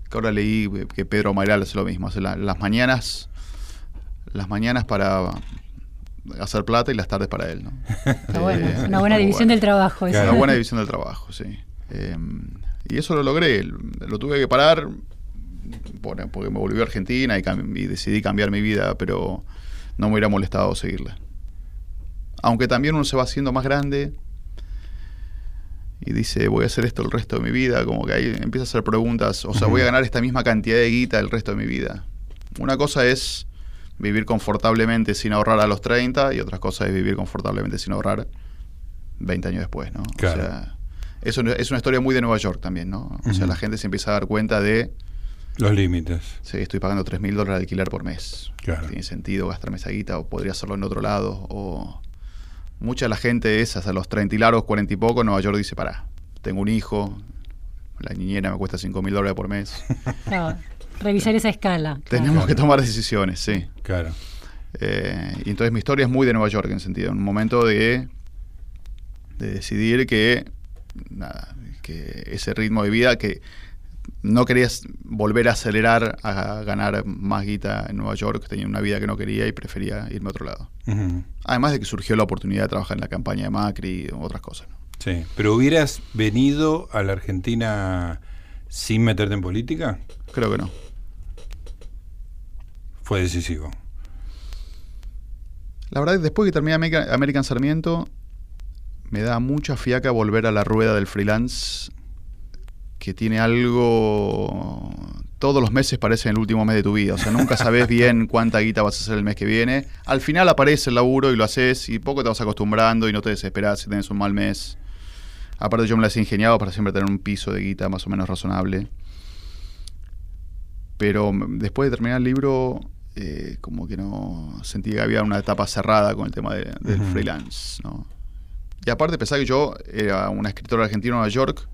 Que ahora leí que Pedro Mayral hace lo mismo, hace la- las mañanas las mañanas para hacer plata y las tardes para él, ¿no? <laughs> Está bueno, Eh, es una buena división bueno. del trabajo. Claro. Una buena división del trabajo, sí. Eh, y eso lo logré. Lo tuve que parar por- porque me volví a Argentina y, decidí cambiar mi vida, pero no me hubiera molestado seguirla. Aunque también uno se va haciendo más grande y dice, voy a hacer esto el resto de mi vida, como que ahí empieza a hacer preguntas, o sea, voy a ganar esta misma cantidad de guita el resto de mi vida. Una cosa es vivir confortablemente sin ahorrar a los 30 y otra cosa es vivir confortablemente sin ahorrar 20 años después, ¿no? Claro. O sea, eso es una historia muy de Nueva York también, ¿no? O sea, la gente se empieza a dar cuenta de, Los límites. sí, estoy pagando 3 mil dólares de alquiler por mes. Claro. ¿Tiene sentido gastarme esa guita o podría hacerlo en otro lado? O mucha de la gente es hasta los 30 y largos, 40 y poco, Nueva York dice, pará, tengo un hijo, la niñera me cuesta 5 mil dólares por mes. <laughs> Claro, revisar esa escala. claro. Tenemos que tomar decisiones, sí. Claro. Eh, y entonces mi historia es muy de Nueva York en sentido, en un momento de, de decidir que, nada, que ese ritmo de vida que no querías volver a acelerar a ganar más guita en Nueva York, tenía una vida que no quería y prefería irme a otro lado. Además de que surgió la oportunidad de trabajar en la campaña de Macri y otras cosas. ¿no? Sí. ¿Pero hubieras venido a la Argentina sin meterte en política? Creo que no. Fue decisivo. La verdad, después que terminé American, American Sarmiento, me da mucha fiaca volver a la rueda del freelance, que tiene algo... Todos los meses parecen el último mes de tu vida. O sea, nunca sabes bien <laughs> cuánta guita vas a hacer el mes que viene. Al final aparece el laburo y lo haces y poco te vas acostumbrando y no te desesperas si tenés un mal mes. Aparte yo me las he ingeniado para siempre tener un piso de guita más o menos razonable. Pero después de terminar el libro, eh, como que no sentí que había una etapa cerrada con el tema de- del freelance. ¿no? Y aparte, pensaba que yo era una escritora argentina en Nueva York,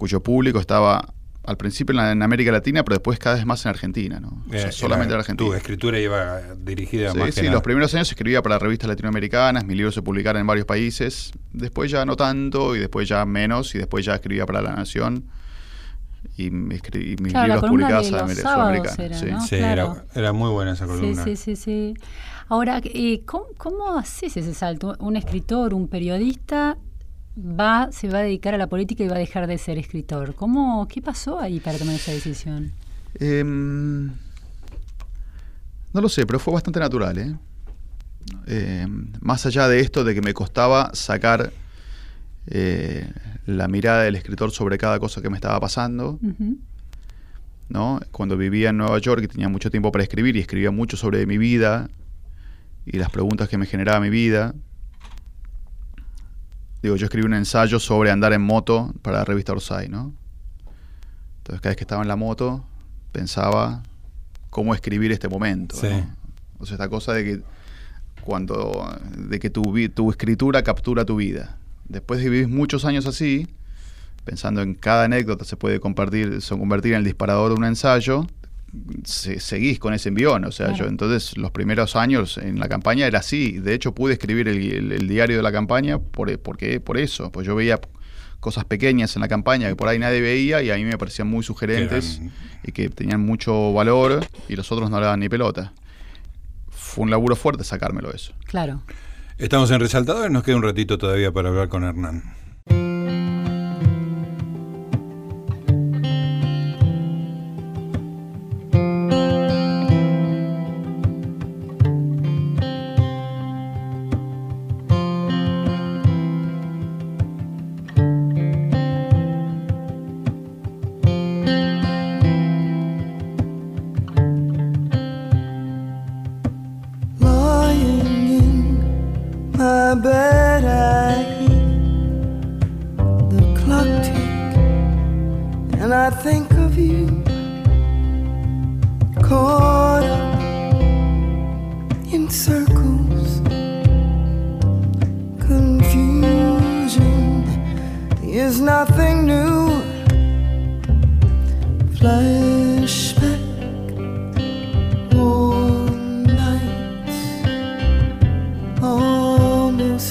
cuyo público estaba al principio en, la- en América Latina, pero después cada vez más en Argentina. ¿no? O sea, Eh, solamente en Argentina. Tu escritura iba dirigida Sí, más que sí, nada. los primeros años escribía para revistas latinoamericanas, mis libros se publicaron en varios países, después ya no tanto, y después ya menos, y después ya escribía para La Nación, y, me escri- y mis Claro, libros publicados Sudamericana. era, sí. ¿no? Sí, Claro. era, era muy buena esa Sí, columna. sí, sí, sí. Ahora, eh, ¿cómo, cómo haces ese salto? Un escritor, un periodista va, se va a dedicar a la política y va a dejar de ser escritor. ¿Cómo, ¿Qué pasó ahí para tomar esa decisión? Em, no lo sé, pero fue bastante natural, ¿eh? Em, más allá de esto de que me costaba sacar eh, la mirada del escritor sobre cada cosa que me estaba pasando. ¿no? Cuando vivía en Nueva York y tenía mucho tiempo para escribir y escribía mucho sobre mi vida y las preguntas que me generaba mi vida. Digo, yo escribí un ensayo sobre andar en moto para la revista Orsay, ¿no? Entonces cada vez que estaba en la moto pensaba cómo escribir este momento. Sí. ¿no? O sea, esta cosa de que cuando de que tu, tu escritura captura tu vida. Después de vivir muchos años así, pensando en cada anécdota se puede compartir, se convertir en el disparador de un ensayo, se- seguís con ese envión. O sea, Claro. yo entonces los primeros años en la campaña era así. De hecho, pude escribir el, el- el diario de la campaña por, porque, por eso. Pues yo veía cosas pequeñas en la campaña que por ahí nadie veía y a mí me parecían muy sugerentes eran- y que tenían mucho valor y los otros no le daban ni pelota. Fue un laburo fuerte sacármelo eso. Claro. Estamos en Resaltadores, nos queda un ratito todavía para hablar con Hernán.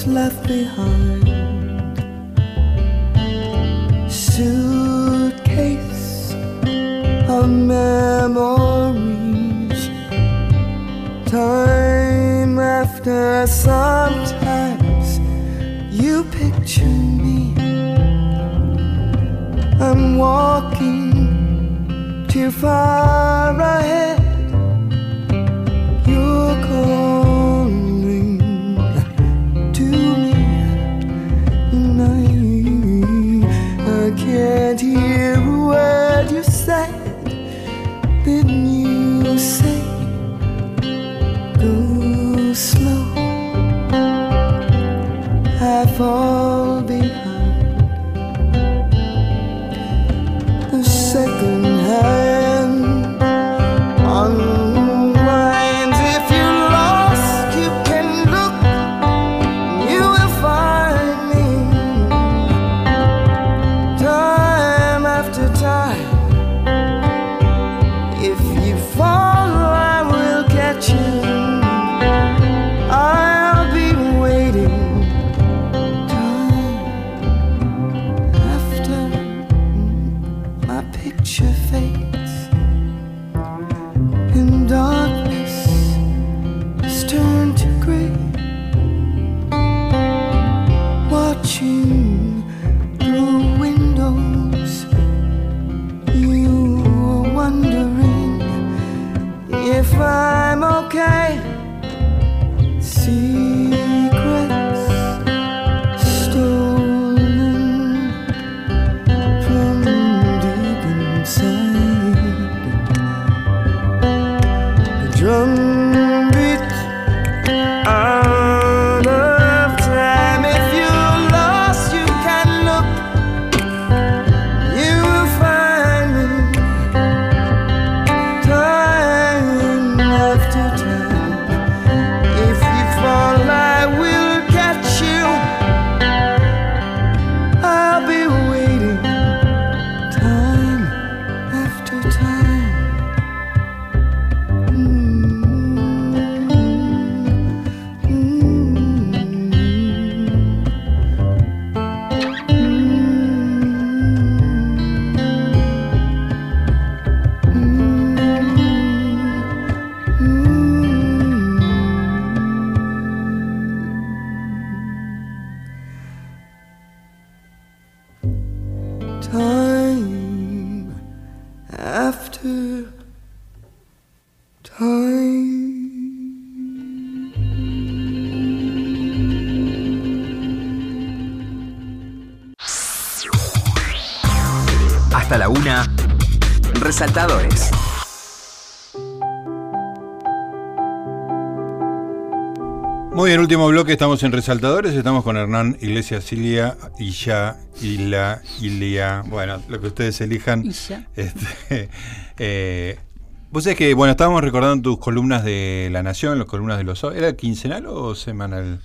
Left behind. Suitcase of memories. Time after sometimes you picture me. I'm walking too far ahead. Fall okay. Último bloque, estamos en Resaltadores, estamos con Hernán Iglesias Silia, Illa, Ila, Ilia, bueno, lo que ustedes elijan. Illa. Este, <laughs> eh, vos sabés que, bueno, estábamos recordando tus columnas de La Nación, las columnas de los... ¿Era quincenal o semanal?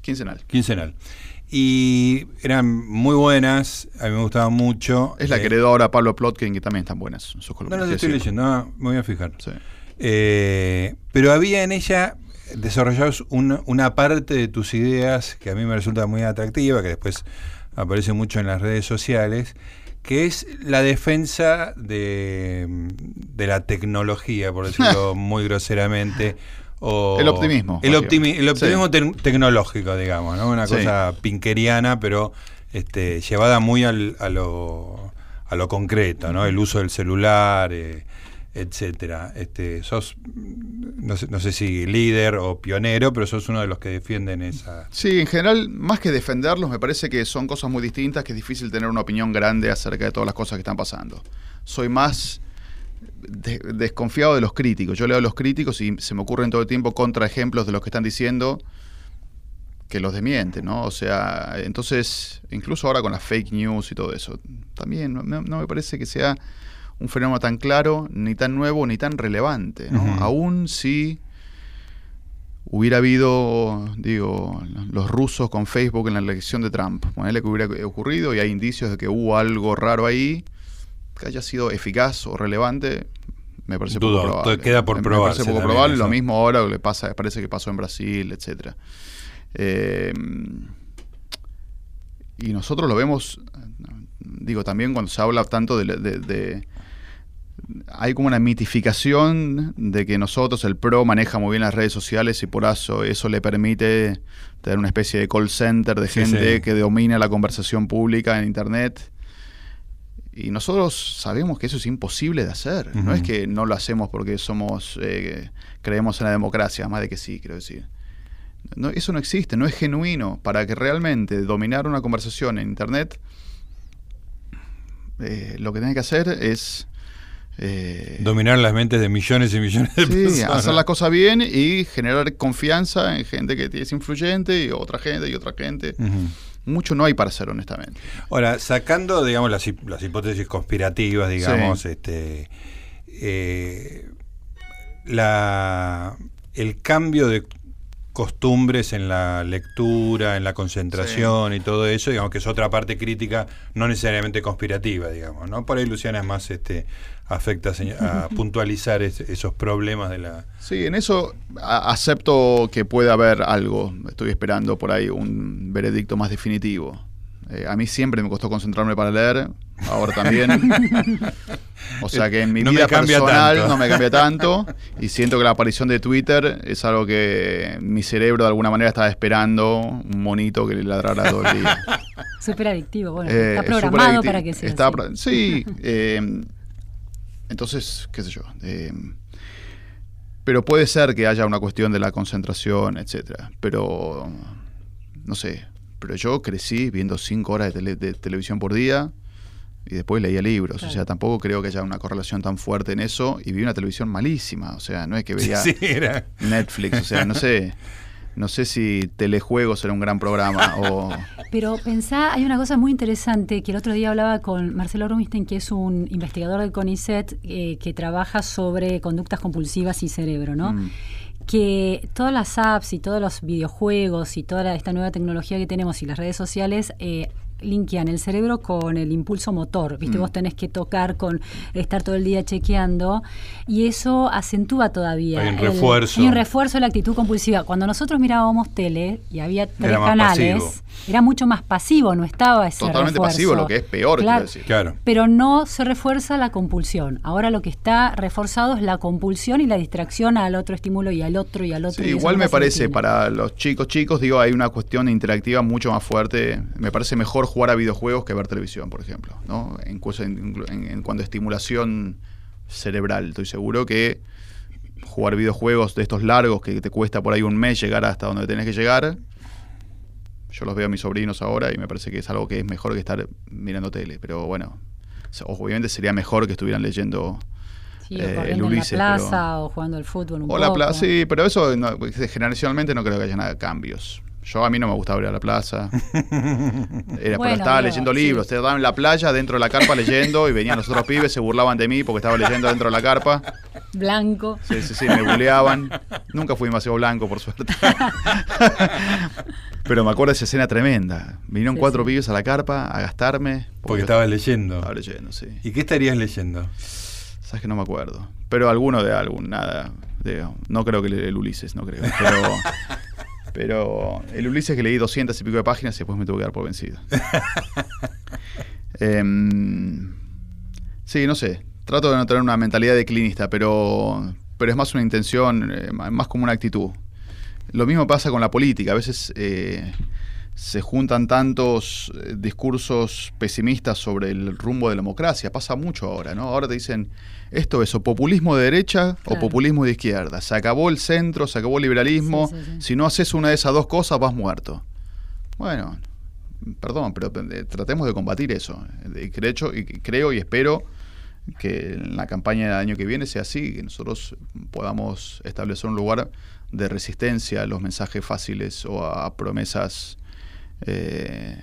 Quincenal. Quincenal. Y eran muy buenas, a mí me gustaban mucho. Es la Eh, que heredó ahora Pablo Plotkin, que también están buenas sus No columnas. las sí, estoy leyendo, ah, me voy a fijar. Sí. Eh, pero había en ella desarrollados una, una parte de tus ideas que a mí me resulta muy atractiva, que después aparece mucho en las redes sociales, que es la defensa de, de la tecnología, por decirlo <laughs> muy groseramente. O El optimismo, El, optimi- el básicamente. optimismo tec- tecnológico, digamos, ¿no? Una Sí. cosa pinkeriana, pero este, llevada muy al- a, lo, a lo concreto, ¿no? El uso del celular, eh, etcétera. Este, sos, no sé, no sé si líder o pionero, pero sos uno de los que defienden esa... Sí, en general, más que defenderlos, me parece que son cosas muy distintas, que es difícil tener una opinión grande acerca de todas las cosas que están pasando. Soy más de- desconfiado de los críticos. Yo leo a los críticos y se me ocurren todo el tiempo contraejemplos de los que están diciendo que los demienten, ¿no? O sea, entonces, incluso ahora con las fake news y todo eso, también no me parece que sea un fenómeno tan claro, ni tan nuevo, ni tan relevante, ¿no? Aún si hubiera habido, digo, los rusos con Facebook en la elección de Trump, ponele que hubiera ocurrido y hay indicios de que hubo algo raro ahí, que haya sido eficaz o relevante, me parece Dudo, poco probable. queda por probarse Me parece poco probable, eso. lo mismo ahora que le pasa, parece que pasó en Brasil, etcétera. Eh, y nosotros lo vemos, digo, también cuando se habla tanto de, de- de- hay como una mitificación de que nosotros, el PRO, maneja muy bien las redes sociales y por eso eso le permite tener una especie de call center de Sí, gente sí. que domina la conversación pública en Internet. Y nosotros sabemos que eso es imposible de hacer. No es que no lo hacemos porque somos eh, creemos en la democracia, más de que sí, quiero decir. No, eso no existe, no es genuino. Para que realmente dominar una conversación en Internet, eh, lo que tiene que hacer es... eh, Dominar las mentes de millones y millones de Sí, personas. hacer las cosas bien y generar confianza en gente que es influyente y otra gente y otra gente. Mucho no hay para hacer, honestamente. Ahora, sacando, digamos, las, hip- las hipótesis conspirativas, digamos, Sí. este, eh, la, el cambio de costumbres en la lectura, en la concentración y todo eso, digamos que es otra parte crítica, no necesariamente conspirativa, digamos, ¿no? Por ahí Luciana es más este, afecta a, <laughs> puntualizar es- esos problemas de la... Sí, en eso a- acepto que puede haber algo. Estoy esperando por ahí un veredicto más definitivo. Eh, a mí siempre me costó concentrarme para leer, ahora también. <laughs> O sea que en mi No vida personal tanto. no me cambia tanto. <laughs> Y siento que la aparición de Twitter es algo que mi cerebro de alguna manera estaba esperando, un monito que le ladrara todo el día. Súper adictivo. Bueno, Eh, está es programado para que sea está así. pro- Sí. eh, entonces, qué sé yo. eh, pero puede ser que haya una cuestión de la concentración, etcétera. Pero, no sé. Pero yo crecí viendo cinco horas de, tele- de televisión por día y después leía libros. Claro. O sea, tampoco creo que haya una correlación tan fuerte en eso. Y vi una televisión malísima. O sea, no es que veía <laughs> Sí. Netflix. O sea, no sé. <laughs> No sé si Telejuegos era un gran programa o... <laughs> Pero pensá, hay una cosa muy interesante que el otro día hablaba con Marcelo Rubinstein, que es un investigador del CONICET eh, que trabaja sobre conductas compulsivas y cerebro, ¿no? Mm. Que todas las apps y todos los videojuegos y toda la- esta nueva tecnología que tenemos y las redes sociales eh, linkean el cerebro con el impulso motor. Viste, Mm. vos tenés que tocar con estar todo el día chequeando y eso acentúa todavía. Hay un el- refuerzo. hay un refuerzo de la actitud compulsiva. Cuando nosotros mirábamos tele y había tres Era canales, pasivo. era mucho más pasivo, no estaba ese Totalmente refuerzo. pasivo, lo que es peor, quiero Claro, decir. Claro. Pero no se refuerza la compulsión. Ahora lo que está reforzado es la compulsión y la distracción al otro estímulo y al otro y al otro. Sí, y igual me parece, para los chicos chicos, digo, hay una cuestión interactiva mucho más fuerte. Me parece mejor jugar a videojuegos que ver televisión, por ejemplo, ¿no? En, en- en- en cuanto a estimulación cerebral, estoy seguro que jugar videojuegos de estos largos que te cuesta por ahí un mes llegar hasta donde tenés que llegar. Yo los veo a mis sobrinos ahora y me parece que es algo que es mejor que estar mirando tele. Pero bueno, obviamente sería mejor que estuvieran leyendo Sí, o eh, el en Ulises. la plaza pero- o jugando al fútbol un O la poco. plaza, sí, pero eso no, generacionalmente no creo que haya nada de cambios. Yo a mí no me gustaba ir a la plaza. <laughs> Era, pero estaba leyendo sí. libros. Estaba en la playa, dentro de la carpa leyendo, y venían los otros pibes, se burlaban de mí porque estaba leyendo dentro de la carpa. Blanco. Sí, sí, sí, me buleaban. Nunca fui demasiado blanco, por suerte. <laughs> Pero me acuerdo de esa escena tremenda. Vinieron Sí, cuatro sí. pibes a la carpa a gastarme. Porque estabas leyendo. Estaba leyendo, sí. ¿Y qué estarías leyendo? Sabes que no me acuerdo. Pero alguno de algún, nada. de- no creo que el Ulises, no creo. Pero, <laughs> pero el Ulises que leí 200 y pico de páginas y después me tuve que dar por vencido. <laughs> Em, sí, no sé. Trato de no tener una mentalidad de clinista, pero, pero es más una intención, eh, más como una actitud. Lo mismo pasa con la política. A veces eh, se juntan tantos eh, discursos pesimistas sobre el rumbo de la democracia. Pasa mucho ahora, ¿no? Ahora te dicen, esto es o populismo de derecha o populismo de izquierda. Se acabó el centro, se acabó el liberalismo. Sí, sí, sí. Si no haces una de esas dos cosas, vas muerto. Bueno, perdón, pero eh, tratemos de combatir eso. De de hecho, y creo y espero que en la campaña del año que viene sea así, que nosotros podamos establecer un lugar de resistencia a los mensajes fáciles o a promesas eh,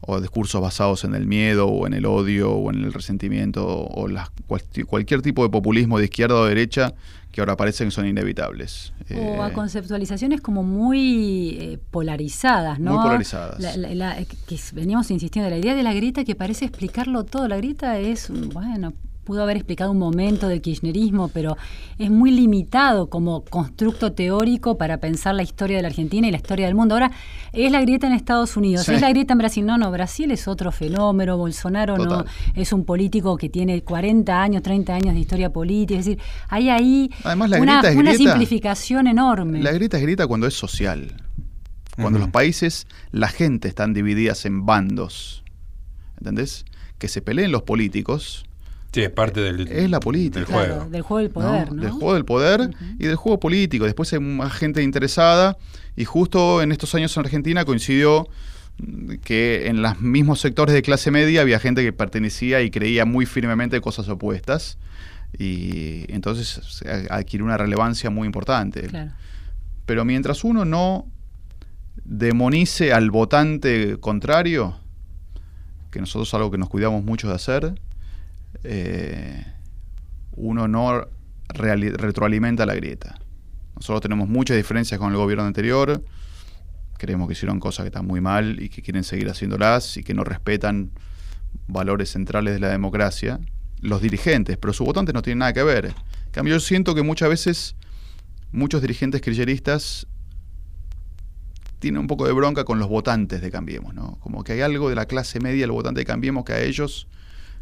o discursos basados en el miedo o en el odio o en el resentimiento o las, cual- cualquier tipo de populismo de izquierda o derecha que ahora parecen que son inevitables. O a Eh, conceptualizaciones como muy eh, polarizadas, ¿no? Muy polarizadas. La- la- la- que veníamos insistiendo, la idea de la grieta que parece explicarlo todo. La grieta es, bueno, pudo haber explicado un momento del kirchnerismo, pero es muy limitado como constructo teórico para pensar la historia de la Argentina y la historia del mundo. Ahora, es la grieta en Estados Unidos, Sí. es la grieta en Brasil. No, no, Brasil es otro fenómeno, Bolsonaro no es un político que tiene 40 años, 30 años de historia política. Es decir, hay ahí Además, la una, grieta es una grieta. simplificación enorme. La grieta es grieta cuando es social. Cuando los países, la gente están divididas en bandos. ¿Entendés? Que se peleen los políticos Sí, es parte del, Es la política. del Claro, juego. del juego del poder, ¿no? Del juego del poder y del juego político. Después hay más gente interesada y justo en estos años en Argentina coincidió que en los mismos sectores de clase media había gente que pertenecía y creía muy firmemente cosas opuestas y entonces adquirió una relevancia muy importante. Claro. Pero mientras uno no demonice al votante contrario, que nosotros es algo que nos cuidamos mucho de hacer, eh, uno no retroalimenta la grieta. Nosotros tenemos muchas diferencias con el gobierno anterior, creemos que hicieron cosas que están muy mal y que quieren seguir haciéndolas y que no respetan valores centrales de la democracia, los dirigentes, pero sus votantes no tienen nada que ver. En cambio, yo siento que muchas veces muchos dirigentes kirchneristas tienen un poco de bronca con los votantes de Cambiemos, ¿no? Como que hay algo de la clase media, el votante de Cambiemos, que a ellos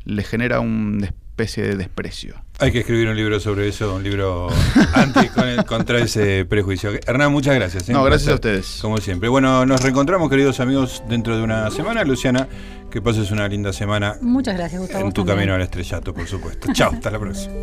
les genera una especie de desprecio. Hay que escribir un libro sobre eso, un libro <laughs> anti con- contra ese prejuicio. Hernán, muchas gracias. ¿eh? No, gracias a ustedes. Como siempre. Bueno, nos reencontramos, queridos amigos, dentro de una semana. Luciana, que pases una linda semana Muchas gracias, Gustavo. en tu también. camino al estrellato, por supuesto. Chao, hasta la próxima.